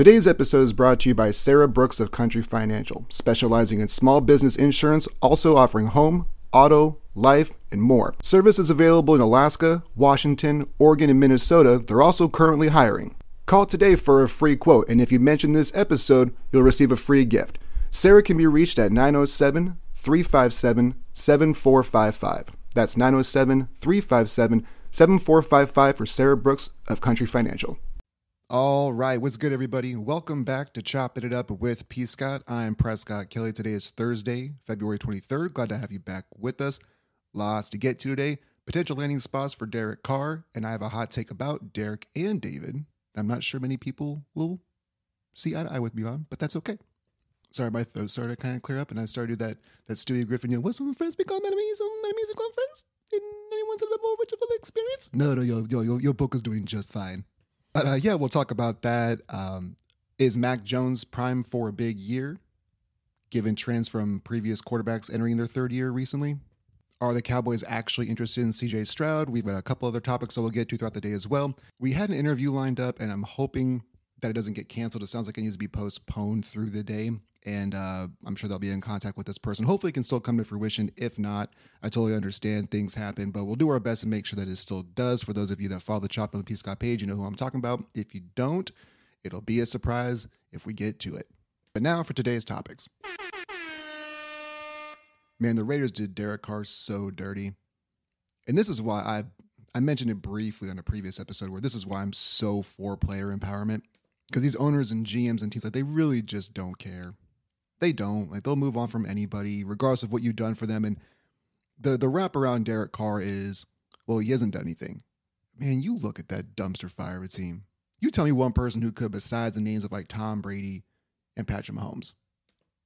Today's episode is brought to you by Sarah Brooks of Country Financial, specializing in small business insurance, also offering home, auto, life, and more. Service is available in Alaska, Washington, Oregon, and Minnesota. They're also currently hiring. Call today for a free quote, and if you mention this episode, you'll receive a free gift. Sarah can be reached at 907 357 7455. That's 907 357 7455 for Sarah Brooks of Country Financial. All right, what's good, everybody? Welcome back to Chopping It Up with P. Scott. I'm Prescott Kelly. Today is Thursday, February 23rd. Glad to have you back with us. Lots to get to today. Potential landing spots for Derek Carr, and I have a hot take about Derek and David. I'm not sure many people will see eye to eye with me on, but that's okay. Sorry, my throat started to kind of clear up, and I started that that Stewie Griffin. You know, what some friends become enemies, some enemies become friends. And anyone's a little more rich of experience. No, no, yo, yo, yo, your book is doing just fine. But uh, yeah, we'll talk about that. Um, is Mac Jones prime for a big year, given trends from previous quarterbacks entering their third year recently? Are the Cowboys actually interested in CJ Stroud? We've got a couple other topics that we'll get to throughout the day as well. We had an interview lined up, and I'm hoping that it doesn't get canceled. It sounds like it needs to be postponed through the day. And uh, I'm sure they'll be in contact with this person. Hopefully, it can still come to fruition. If not, I totally understand things happen, but we'll do our best to make sure that it still does. For those of you that follow the Chop on the P. Scott page, you know who I'm talking about. If you don't, it'll be a surprise if we get to it. But now for today's topics. Man, the Raiders did Derek Carr so dirty. And this is why I I mentioned it briefly on a previous episode where this is why I'm so for player empowerment. Because these owners and GMs and teams, like they really just don't care. They don't. Like they'll move on from anybody, regardless of what you've done for them. And the the wrap around Derek Carr is, well, he hasn't done anything. Man, you look at that dumpster fire of a team. You tell me one person who could, besides the names of like Tom Brady and Patrick Mahomes.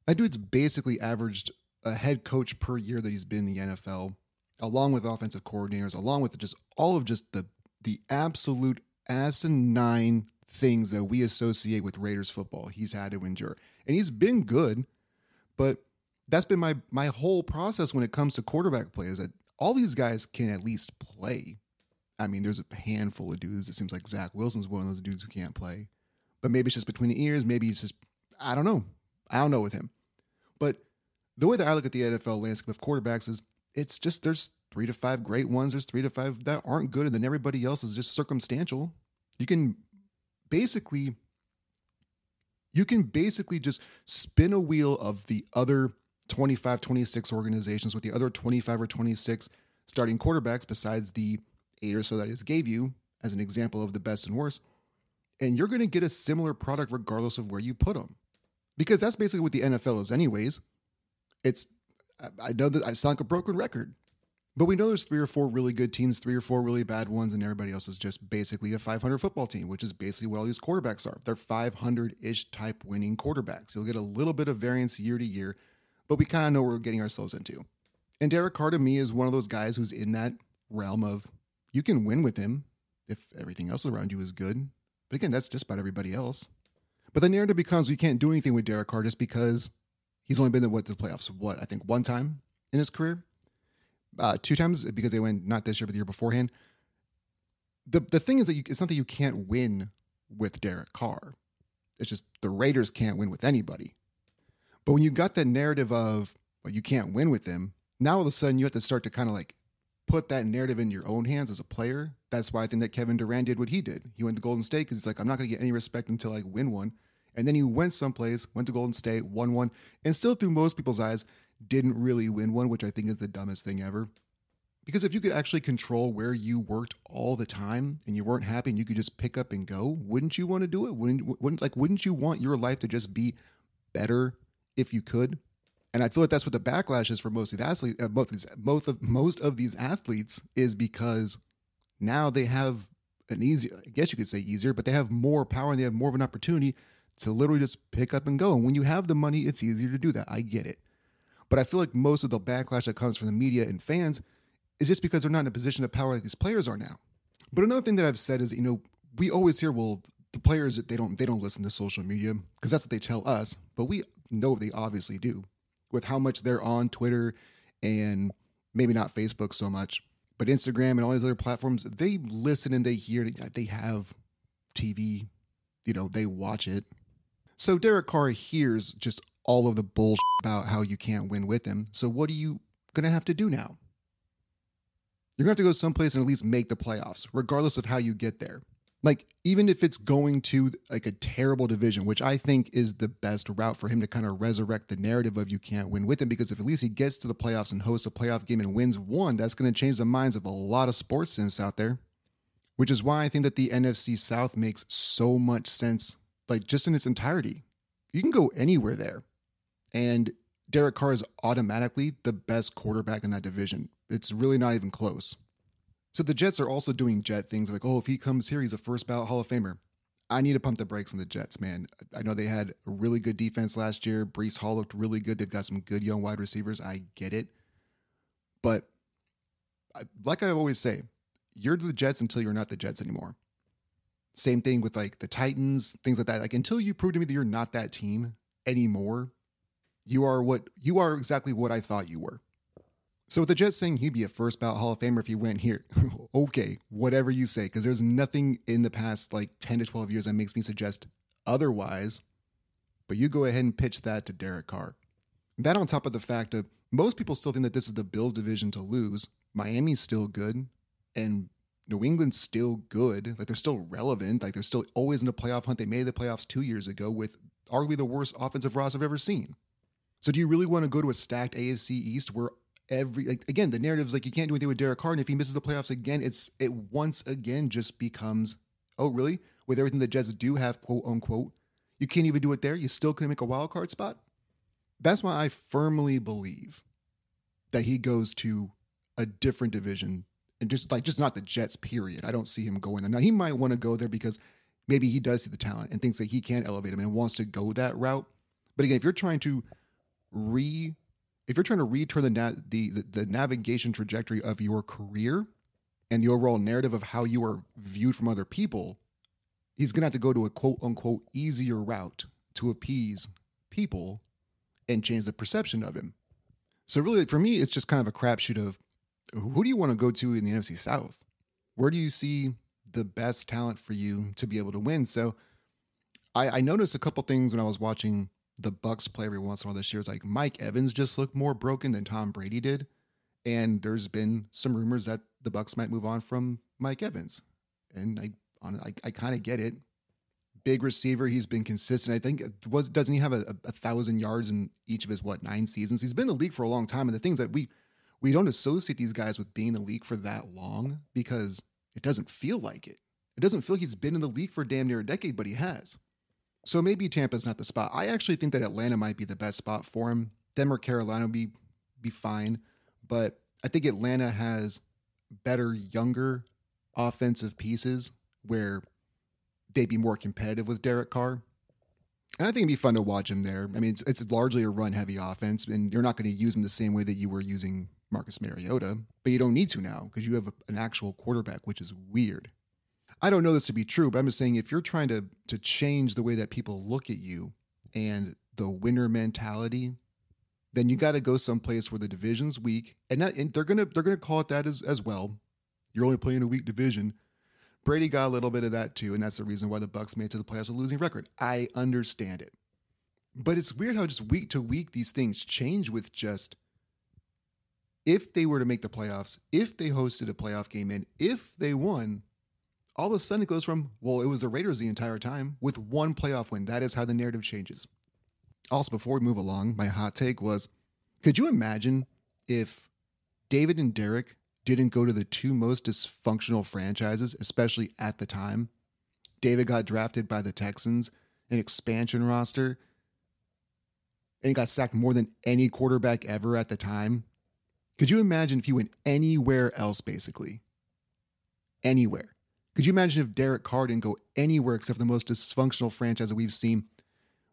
That dude's basically averaged a head coach per year that he's been in the NFL, along with offensive coordinators, along with just all of just the the absolute asinine things that we associate with Raiders football. He's had to endure, and he's been good, but that's been my my whole process when it comes to quarterback play is that all these guys can at least play. I mean, there's a handful of dudes. It seems like Zach Wilson's one of those dudes who can't play, but maybe it's just between the ears. Maybe it's just I don't know. I don't know with him, but the way that I look at the NFL landscape of quarterbacks is it's just there's three to five great ones, there's three to five that aren't good, and then everybody else is just circumstantial. You can basically you can basically just spin a wheel of the other 25, 26 organizations with the other 25 or 26 starting quarterbacks besides the eight or so that I just gave you as an example of the best and worst. And you're going to get a similar product regardless of where you put them. Because that's basically what the NFL is, anyways it's I know that I sound like a broken record, but we know there's three or four really good teams, three or four really bad ones, and everybody else is just basically a 500 football team, which is basically what all these quarterbacks are. They're 500 ish type winning quarterbacks. You'll get a little bit of variance year to year, but we kind of know what we're getting ourselves into. And Derek Carr to me is one of those guys who's in that realm of you can win with him if everything else around you is good. But again, that's just about everybody else. But the narrative becomes we can't do anything with Derek Carr just because He's only been in what the playoffs. What I think one time in his career, uh, two times because they went not this year but the year beforehand. The the thing is that you, it's not that you can't win with Derek Carr. It's just the Raiders can't win with anybody. But when you got that narrative of well, you can't win with them, now all of a sudden you have to start to kind of like put that narrative in your own hands as a player. That's why I think that Kevin Durant did what he did. He went to Golden State because he's like, I'm not going to get any respect until I win one. And then he went someplace, went to Golden State, won one, and still, through most people's eyes, didn't really win one, which I think is the dumbest thing ever. Because if you could actually control where you worked all the time and you weren't happy and you could just pick up and go, wouldn't you want to do it? Wouldn't, wouldn't like wouldn't you want your life to just be better if you could? And I feel like that's what the backlash is for most of these athletes. Uh, of these, most of most of these athletes is because now they have an easy, I guess you could say easier, but they have more power and they have more of an opportunity to literally just pick up and go. And when you have the money, it's easier to do that. I get it. But I feel like most of the backlash that comes from the media and fans is just because they're not in a position of power like these players are now. But another thing that I've said is, you know, we always hear, well, the players they don't they don't listen to social media because that's what they tell us, but we know they obviously do with how much they're on Twitter and maybe not Facebook so much, but Instagram and all these other platforms, they listen and they hear they have TV, you know, they watch it. So Derek Carr hears just all of the bullshit about how you can't win with him. So what are you going to have to do now? You're going to have to go someplace and at least make the playoffs, regardless of how you get there. Like, even if it's going to like a terrible division, which I think is the best route for him to kind of resurrect the narrative of you can't win with him, because if at least he gets to the playoffs and hosts a playoff game and wins one, that's going to change the minds of a lot of sports sims out there. Which is why I think that the NFC South makes so much sense, like just in its entirety. You can go anywhere there. And Derek Carr is automatically the best quarterback in that division. It's really not even close. So the Jets are also doing Jet things like, oh, if he comes here, he's a first ballot Hall of Famer. I need to pump the brakes on the Jets, man. I know they had a really good defense last year. Breece Hall looked really good. They've got some good young wide receivers. I get it. But like I always say, you're the Jets until you're not the Jets anymore. Same thing with like the Titans, things like that. Like until you prove to me that you're not that team anymore, you are what you are exactly what I thought you were. So with the Jets saying he'd be a first ballot Hall of Famer if he went here, okay, whatever you say, because there's nothing in the past like 10 to 12 years that makes me suggest otherwise. But you go ahead and pitch that to Derek Carr. That on top of the fact that most people still think that this is the Bills division to lose. Miami's still good, and New England's still good. Like they're still relevant. Like they're still always in the playoff hunt. They made the playoffs two years ago with arguably the worst offensive roster I've ever seen. So do you really want to go to a stacked AFC East where every like again the narrative is like you can't do anything with Derek Carr, and if he misses the playoffs again, it's it once again just becomes oh really with everything the Jets do have quote unquote you can't even do it there. You still couldn't make a wild card spot. That's why I firmly believe that he goes to a different division and just like just not the Jets. Period. I don't see him going there. Now he might want to go there because maybe he does see the talent and thinks that he can elevate him and wants to go that route. But again, if you're trying to re if you're trying to return the, na- the, the the navigation trajectory of your career and the overall narrative of how you are viewed from other people, he's gonna have to go to a quote unquote easier route to appease people and change the perception of him. So really, for me, it's just kind of a crapshoot of who do you want to go to in the NFC South? Where do you see the best talent for you to be able to win? So I, I noticed a couple things when I was watching the Bucks play every once in a while this year is like Mike Evans just looked more broken than Tom Brady did. And there's been some rumors that the Bucks might move on from Mike Evans. And I on I, I kind of get it. Big receiver, he's been consistent. I think was doesn't he have a, a, a, thousand yards in each of his what nine seasons? He's been in the league for a long time. And the things that we we don't associate these guys with being in the league for that long because it doesn't feel like it. It doesn't feel like he's been in the league for damn near a decade, but he has. So maybe Tampa's not the spot. I actually think that Atlanta might be the best spot for him. Or Carolina would be be fine, but I think Atlanta has better younger offensive pieces where they'd be more competitive with Derek Carr. And I think it'd be fun to watch him there. I mean, it's, it's largely a run heavy offense, and you're not going to use him the same way that you were using Marcus Mariota, but you don't need to now because you have a, an actual quarterback, which is weird. I don't know this to be true, but I'm just saying if you're trying to to change the way that people look at you and the winner mentality, then you got to go someplace where the division's weak, and, and they're gonna they're gonna call it that as as well. You're only playing a weak division. Brady got a little bit of that too, and that's the reason why the Bucks made it to the playoffs with a losing record. I understand it, but it's weird how just week to week these things change with just if they were to make the playoffs, if they hosted a playoff game, and if they won, all of a sudden it goes from, well, it was the Raiders the entire time with one playoff win. That is how the narrative changes. Also, before we move along, my hot take was could you imagine if David and Derek didn't go to the two most dysfunctional franchises, especially at the time? David got drafted by the Texans, an expansion roster, and he got sacked more than any quarterback ever at the time. Could you imagine if he went anywhere else, basically? Anywhere. Could you imagine if Derek Carr didn't go anywhere except the most dysfunctional franchise that we've seen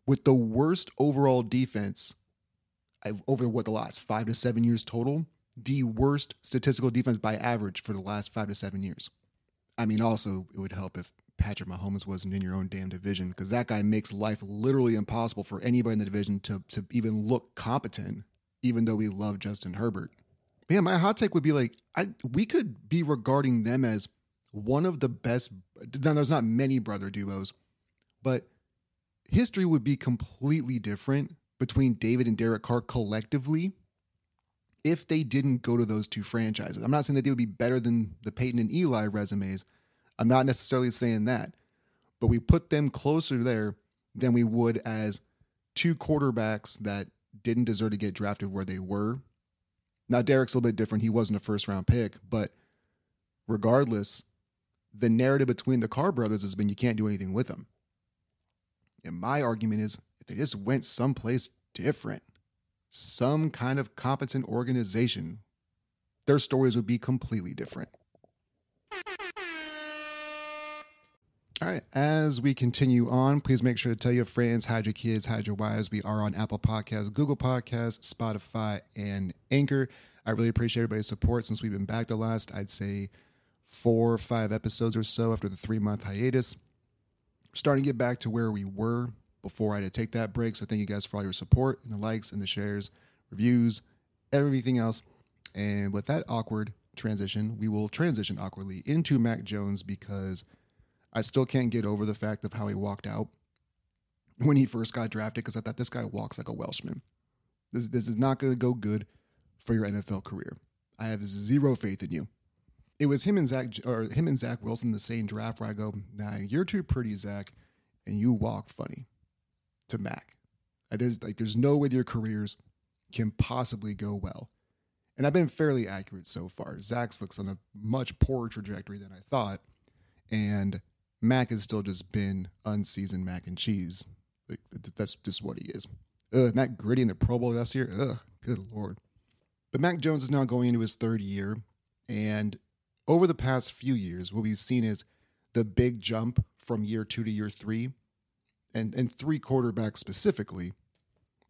with the worst overall defense over what the last five to seven years total? The worst statistical defense by average for the last five to seven years. I mean, also, it would help if Patrick Mahomes wasn't in your own damn division because that guy makes life literally impossible for anybody in the division to, to even look competent, even though we love Justin Herbert. Man, my hot take would be like, I we could be regarding them as one of the best. Now, there's not many brother duos, but history would be completely different between David and Derek Carr collectively if they didn't go to those two franchises. I'm not saying that they would be better than the Peyton and Eli resumes. I'm not necessarily saying that. But we put them closer there than we would as two quarterbacks that didn't deserve to get drafted where they were. Now, Derek's a little bit different. He wasn't a first round pick, but regardless, the narrative between the Carr brothers has been you can't do anything with them. And my argument is if they just went someplace different, some kind of competent organization, their stories would be completely different. All right, as we continue on, please make sure to tell your friends, hide your kids, hide your wives. We are on Apple Podcasts, Google Podcasts, Spotify, and Anchor. I really appreciate everybody's support since we've been back the last, I'd say, four or five episodes or so after the three month hiatus. Starting to get back to where we were before I had to take that break. So thank you guys for all your support and the likes and the shares, reviews, everything else. And with that awkward transition, we will transition awkwardly into Mac Jones because I still can't get over the fact of how he walked out when he first got drafted because I thought this guy walks like a Welshman. This, this is not going to go good for your NFL career. I have zero faith in you. It was him and Zach or him and Zach Wilson the same draft where I go, nah, you're too pretty, Zach, and you walk funny to Mac. There's like there's no way your careers can possibly go well. And I've been fairly accurate so far. Zach's looks on a much poorer trajectory than I thought. And Mac has still just been unseasoned mac and cheese. Like, that's just what he is. Ugh, Matt Gritty in the Pro Bowl last year. Ugh, good lord. But Mac Jones is now going into his third year, and over the past few years, what we've seen is the big jump from year two to year three, and and three quarterbacks specifically.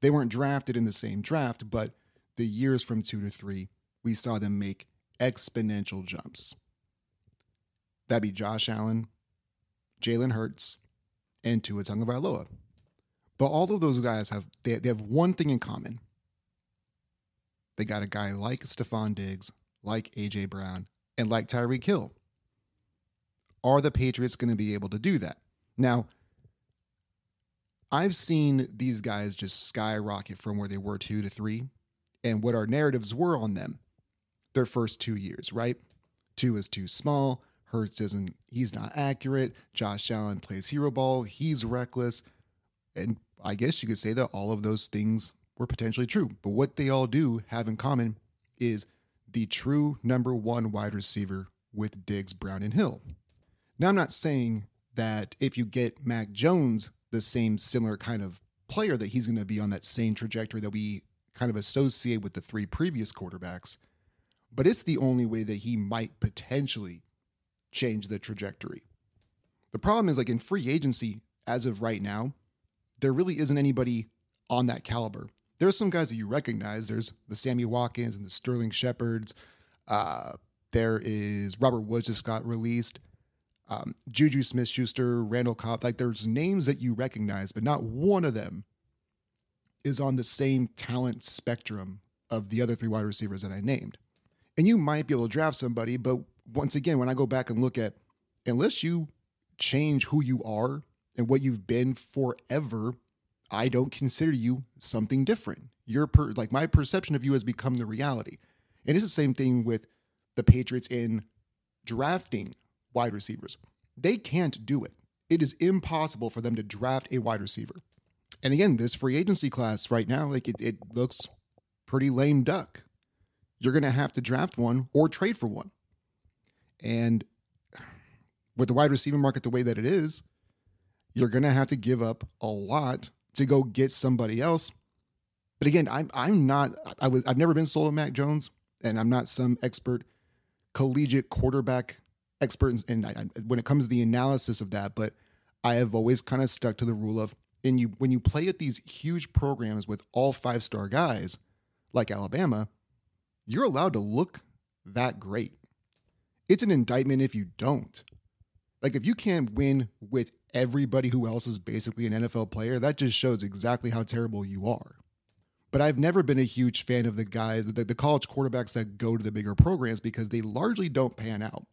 They weren't drafted in the same draft, but the years from two to three, we saw them make exponential jumps. That'd be Josh Allen, Jalen Hurts, and Tua Tagovailoa. But all of those guys have they, they have one thing in common. They got a guy like Stefon Diggs, like AJ Brown, and like Tyreek Hill. Are the Patriots going to be able to do that? Now, I've seen these guys just skyrocket from where they were two to three and what our narratives were on them their first two years, right? Tua is too small. Hurts isn't, he's not accurate. Josh Allen plays hero ball. He's reckless. And I guess you could say that all of those things were potentially true. But what they all do have in common is the true number one wide receiver with Diggs, Brown, and Hill. Now, I'm not saying that if you get Mac Jones, the same similar kind of player, that he's going to be on that same trajectory that we kind of associate with the three previous quarterbacks. But it's the only way that he might potentially change the trajectory. The problem is, like in free agency, as of right now, there really isn't anybody on that caliber. There's some guys that you recognize. There's the Sammy Watkins and the Sterling Shepards. Uh, there is Robert Woods just got released. Um, Juju Smith Schuster, Randall Cobb. Like there's names that you recognize, but not one of them is on the same talent spectrum of the other three wide receivers that I named. And you might be able to draft somebody, but once again, when I go back and look at, unless you change who you are and what you've been forever, I don't consider you something different. Your per, like my perception of you has become the reality. And it's the same thing with the Patriots in drafting wide receivers. They can't do it. It is impossible for them to draft a wide receiver. And again, this free agency class right now, like it, it looks pretty lame duck. You're going to have to draft one or trade for one. And with the wide receiver market the way that it is, you're going to have to give up a lot to go get somebody else. But again, I'm I'm not I was I've never been sold on Mac Jones, and I'm not some expert collegiate quarterback expert. And I, when it comes to the analysis of that, but I have always kind of stuck to the rule of and you when you play at these huge programs with all five star guys like Alabama, you're allowed to look that great it's an indictment if you don't. Like if you can't win with everybody who else is basically an NFL player, that just shows exactly how terrible you are. But I've never been a huge fan of the guys, the, the college quarterbacks that go to the bigger programs because they largely don't pan out.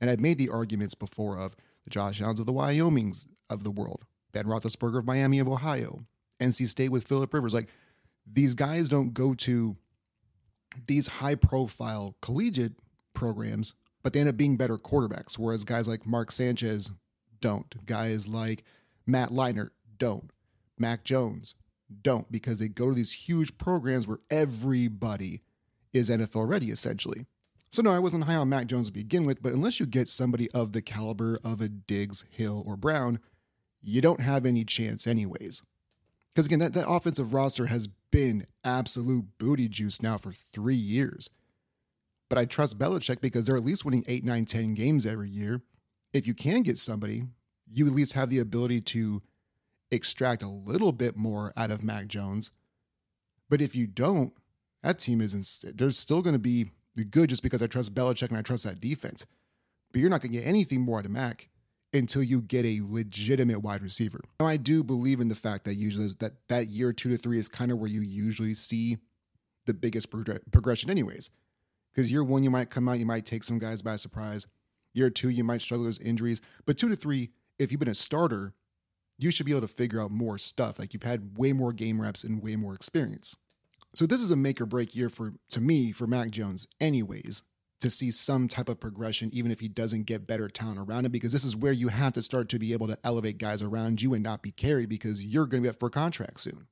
And I've made the arguments before of the Josh Allens of the Wyomings of the world, Ben Roethlisberger of Miami of Ohio, NC State with Philip Rivers. Like these guys don't go to these high profile collegiate programs, but they end up being better quarterbacks. Whereas guys like Mark Sanchez don't. Guys like Matt Leinart don't. Mac Jones don't because they go to these huge programs where everybody is NFL ready essentially. So no, I wasn't high on Mac Jones to begin with, but unless you get somebody of the caliber of a Diggs, Hill, or Brown, you don't have any chance anyways. Because again, that, that offensive roster has been absolute booty juice now for three years. But I trust Belichick because they're at least winning 8, 9, 10 games every year. If you can get somebody, you at least have the ability to extract a little bit more out of Mac Jones. But if you don't, that team isn't, they're still going to be good just because I trust Belichick and I trust that defense. But you're not going to get anything more out of Mac until you get a legitimate wide receiver. Now, I do believe in the fact that usually that that year two to three is kind of where you usually see the biggest progression, anyways. Because year one, you might come out, you might take some guys by surprise. Year two, you might struggle with injuries. But two to three, if you've been a starter, you should be able to figure out more stuff. Like you've had way more game reps and way more experience. So this is a make or break year for to me for Mac Jones, anyways, to see some type of progression, even if he doesn't get better talent around him, because this is where you have to start to be able to elevate guys around you and not be carried because you're going to be up for a contract soon.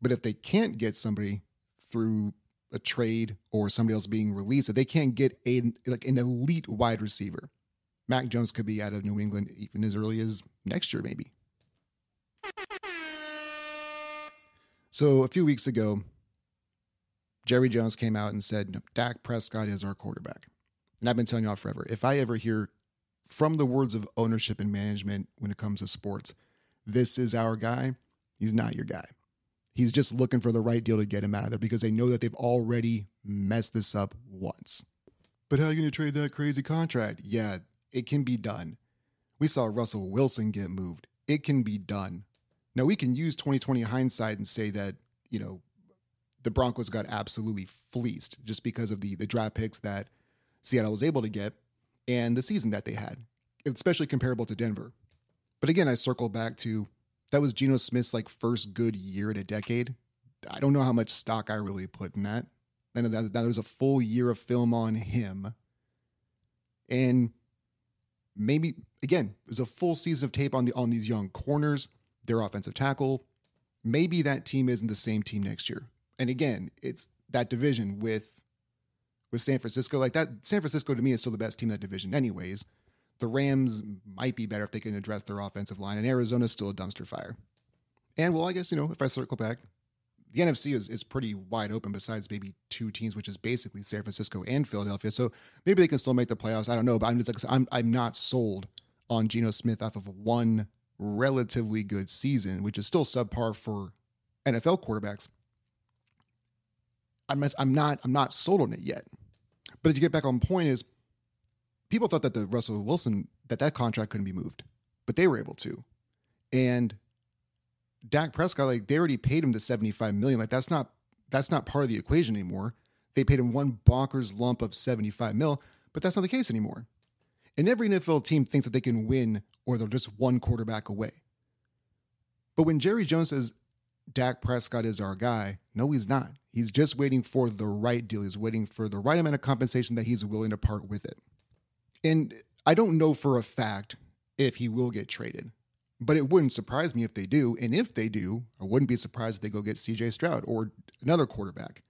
But if they can't get somebody through a trade or somebody else being released, if they can't get a like an elite wide receiver, Mac Jones could be out of New England even as early as next year, maybe. So a few weeks ago, Jerry Jones came out and said, no, Dak Prescott is our quarterback. And I've been telling y'all forever if I ever hear from the words of ownership and management when it comes to sports, this is our guy, he's not your guy. He's just looking for the right deal to get him out of there because they know that they've already messed this up once. But how are you going to trade that crazy contract? Yeah, it can be done. We saw Russell Wilson get moved. It can be done. Now we can use 2020 hindsight and say that, you know, the Broncos got absolutely fleeced just because of the the draft picks that Seattle was able to get and the season that they had, especially comparable to Denver. But again, I circle back to that was Geno Smith's like first good year in a decade. I don't know how much stock I really put in that. And that, that was a full year of film on him. And maybe again, it was a full season of tape on the on these young corners, their offensive tackle. Maybe that team isn't the same team next year and again, it's that division with with San Francisco. Like that, San Francisco to me is still the best team in that division, anyways. The Rams might be better if they can address their offensive line, and Arizona's still a dumpster fire. And well, I guess you know if I circle back, the NFC is is pretty wide open. Besides maybe two teams, which is basically San Francisco and Philadelphia. So maybe they can still make the playoffs. I don't know, but I'm just like I'm I'm not sold on Geno Smith off of one relatively good season, which is still subpar for NFL quarterbacks. I'm I'm not I'm not sold on it yet. But to get back on point is people thought that the Russell Wilson that that contract couldn't be moved, but they were able to. And Dak Prescott, like they already paid him the 75 million. Like that's not that's not part of the equation anymore. They paid him one bonkers lump of 75 mil, but that's not the case anymore. And every NFL team thinks that they can win or they're just one quarterback away. But when Jerry Jones says Dak Prescott is our guy, no, he's not. He's just waiting for the right deal. He's waiting for the right amount of compensation that he's willing to part with it. And I don't know for a fact if he will get traded, but it wouldn't surprise me if they do. And if they do, I wouldn't be surprised if they go get CJ Stroud or another quarterback.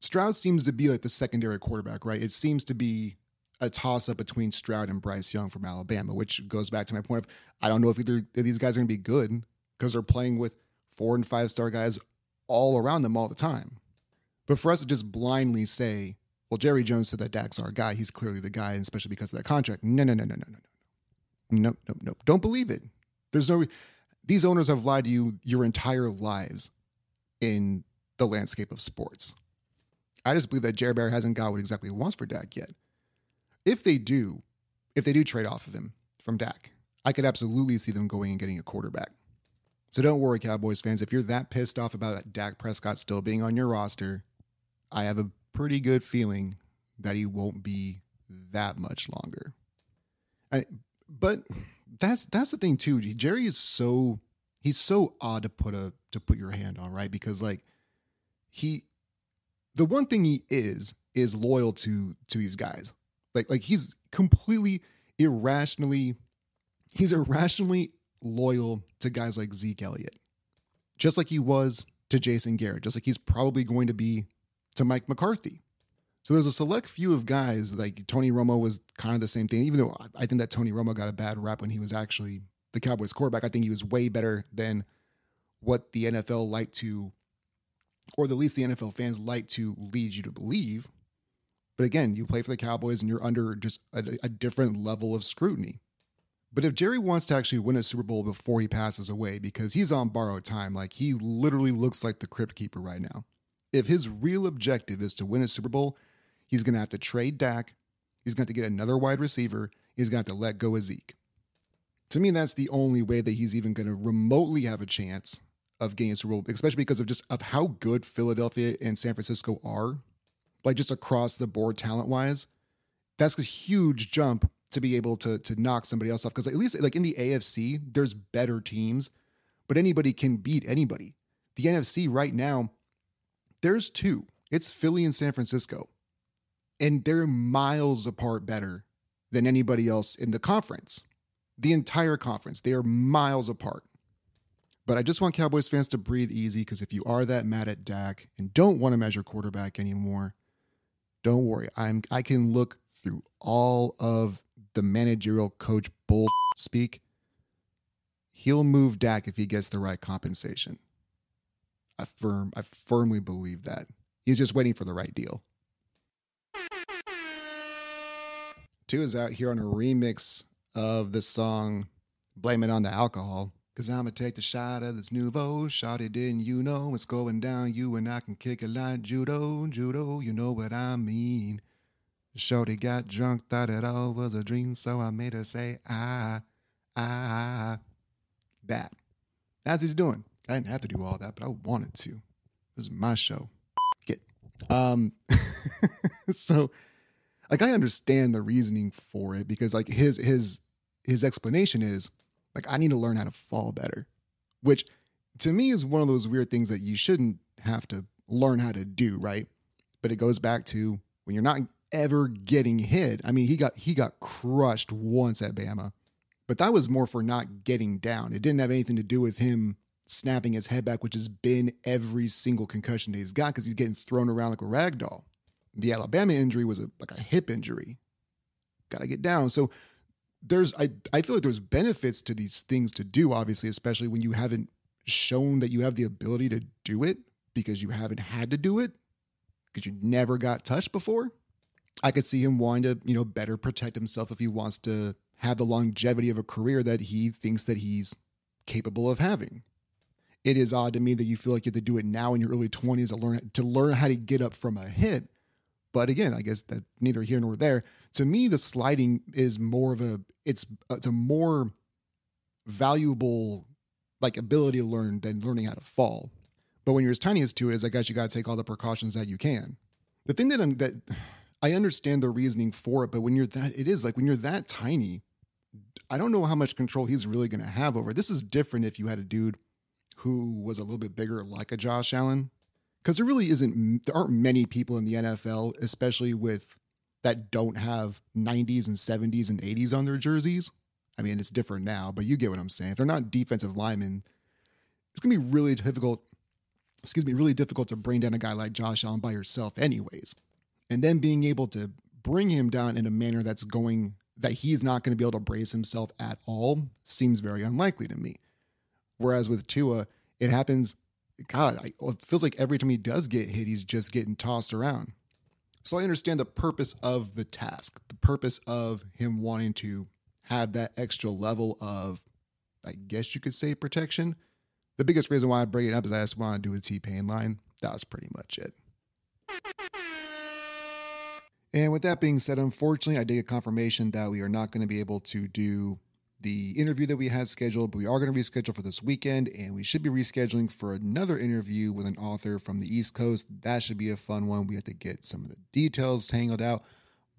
Stroud seems to be like the secondary quarterback, right? It seems to be a toss up between Stroud and Bryce Young from Alabama, which goes back to my point of I don't know if either of these guys are going to be good because they're playing with four and five star guys all around them all the time. But for us to just blindly say, well, Jerry Jones said that Dak's our guy, he's clearly the guy, and especially because of that contract. No, no, no, no, no, no, no. No, no, no. Don't believe it. There's no these owners have lied to you your entire lives in the landscape of sports. I just believe that Jerry Bear hasn't got what exactly he wants for Dak yet. If they do, if they do trade off of him from Dak, I could absolutely see them going and getting a quarterback. So don't worry, Cowboys fans. If you're that pissed off about Dak Prescott still being on your roster, I have a pretty good feeling that he won't be that much longer. I, but that's that's the thing too. Jerry is so he's so odd to put a to put your hand on, right? Because like he the one thing he is is loyal to to these guys. Like like he's completely irrationally he's irrationally loyal to guys like Zeke Elliott. Just like he was to Jason Garrett, just like he's probably going to be to Mike McCarthy. So there's a select few of guys like Tony Romo was kind of the same thing, even though I think that Tony Romo got a bad rap when he was actually the Cowboys quarterback. I think he was way better than what the NFL like to, or at least the NFL fans like to lead you to believe. But again, you play for the Cowboys and you're under just a, a different level of scrutiny. But if Jerry wants to actually win a Super Bowl before he passes away, because he's on borrowed time, like he literally looks like the crypt keeper right now. If his real objective is to win a Super Bowl, he's going to have to trade Dak. He's going to have to get another wide receiver. He's going to have to let go of Zeke. To me, that's the only way that he's even going to remotely have a chance of getting a Super Bowl, especially because of just of how good Philadelphia and San Francisco are, like just across the board talent wise. That's a huge jump to be able to to knock somebody else off because at least like in the AFC, there's better teams, but anybody can beat anybody. The NFC right now, there's two. It's Philly and San Francisco. And they're miles apart better than anybody else in the conference. The entire conference. They are miles apart. But I just want Cowboys fans to breathe easy because if you are that mad at Dak and don't want to measure quarterback anymore, don't worry. I'm I can look through all of the managerial coach bull speak. He'll move Dak if he gets the right compensation. I firm I firmly believe that. He's just waiting for the right deal. Tua is out here on a remix of the song Blame It on the Alcohol. Cause I'ma take the shot of this nouveau. It, didn't you know what's going down? You and I can kick it like judo, judo, you know what I mean. Shorty got drunk, thought it all was a dream, so I made her say, ah, ah, that. That's he's doing. I didn't have to do all that, but I wanted to. This is my show. Get. Um, so, like, I understand the reasoning for it because, like, his his his explanation is like, I need to learn how to fall better, which to me is one of those weird things that you shouldn't have to learn how to do, right? But it goes back to when you're not ever getting hit. I mean, he got he got crushed once at Bama, but that was more for not getting down. It didn't have anything to do with him snapping his head back, which has been every single concussion that he's got because he's getting thrown around like a rag doll. The Alabama injury was a, like a hip injury. Got to get down. So there's I I feel like there's benefits to these things to do, obviously, especially when you haven't shown that you have the ability to do it because you haven't had to do it because you never got touched before. I could see him wanting to, you know, better protect himself if he wants to have the longevity of a career that he thinks that he's capable of having. It is odd to me that you feel like you have to do it now in your early 20s to learn to learn how to get up from a hit. But again, I guess that neither here nor there. To me, the sliding is more of a it's it's a more valuable like ability to learn than learning how to fall. But when you're as tiny as Tua is, I guess you got to take all the precautions that you can. The thing that I'm that I understand the reasoning for it, but when you're that, it is like when you're that tiny, I don't know how much control he's really going to have over. This is different if you had a dude who was a little bit bigger, like a Josh Allen, because there really isn't. There aren't many people in the NFL, especially with that don't have 90s and 70s and 80s on their jerseys. I mean, it's different now, but you get what I'm saying. If they're not defensive linemen, it's gonna be really difficult. Excuse me, really difficult to bring down a guy like Josh Allen by yourself, anyways and then being able to bring him down in a manner that's going that he's not going to be able to brace himself at all seems very unlikely to me. Whereas with Tua, it happens. God, I, it feels like every time he does get hit, he's just getting tossed around. So I understand the purpose of the task, the purpose of him wanting to have that extra level of, I guess you could say, protection. The biggest reason why I bring it up is I just want to do a T Pain line. That was pretty much it. And with that being said, unfortunately, I did get confirmation that we are not going to be able to do the interview that we had scheduled, but we are going to reschedule for this weekend, and we should be rescheduling for another interview with an author from the East Coast. That should be a fun one. We have to get some of the details tangled out.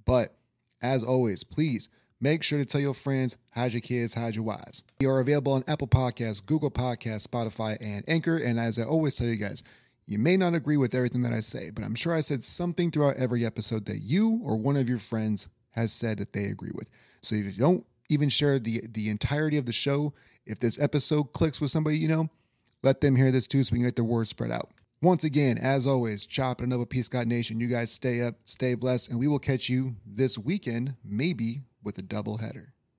But as always, please Make sure to tell your friends, hide your kids, hide your wives. We are available on Apple Podcasts, Google Podcasts, Spotify, and Anchor. And as I always tell you guys, you may not agree with everything that I say, but I'm sure I said something throughout every episode that you or one of your friends has said that they agree with. So if you don't even share the the entirety of the show, if this episode clicks with somebody you know, let them hear this too so we can get the word spread out. Once again, as always, chop it another P. Scott Nation. You guys stay up, stay blessed, and we will catch you this weekend, maybe with a double header.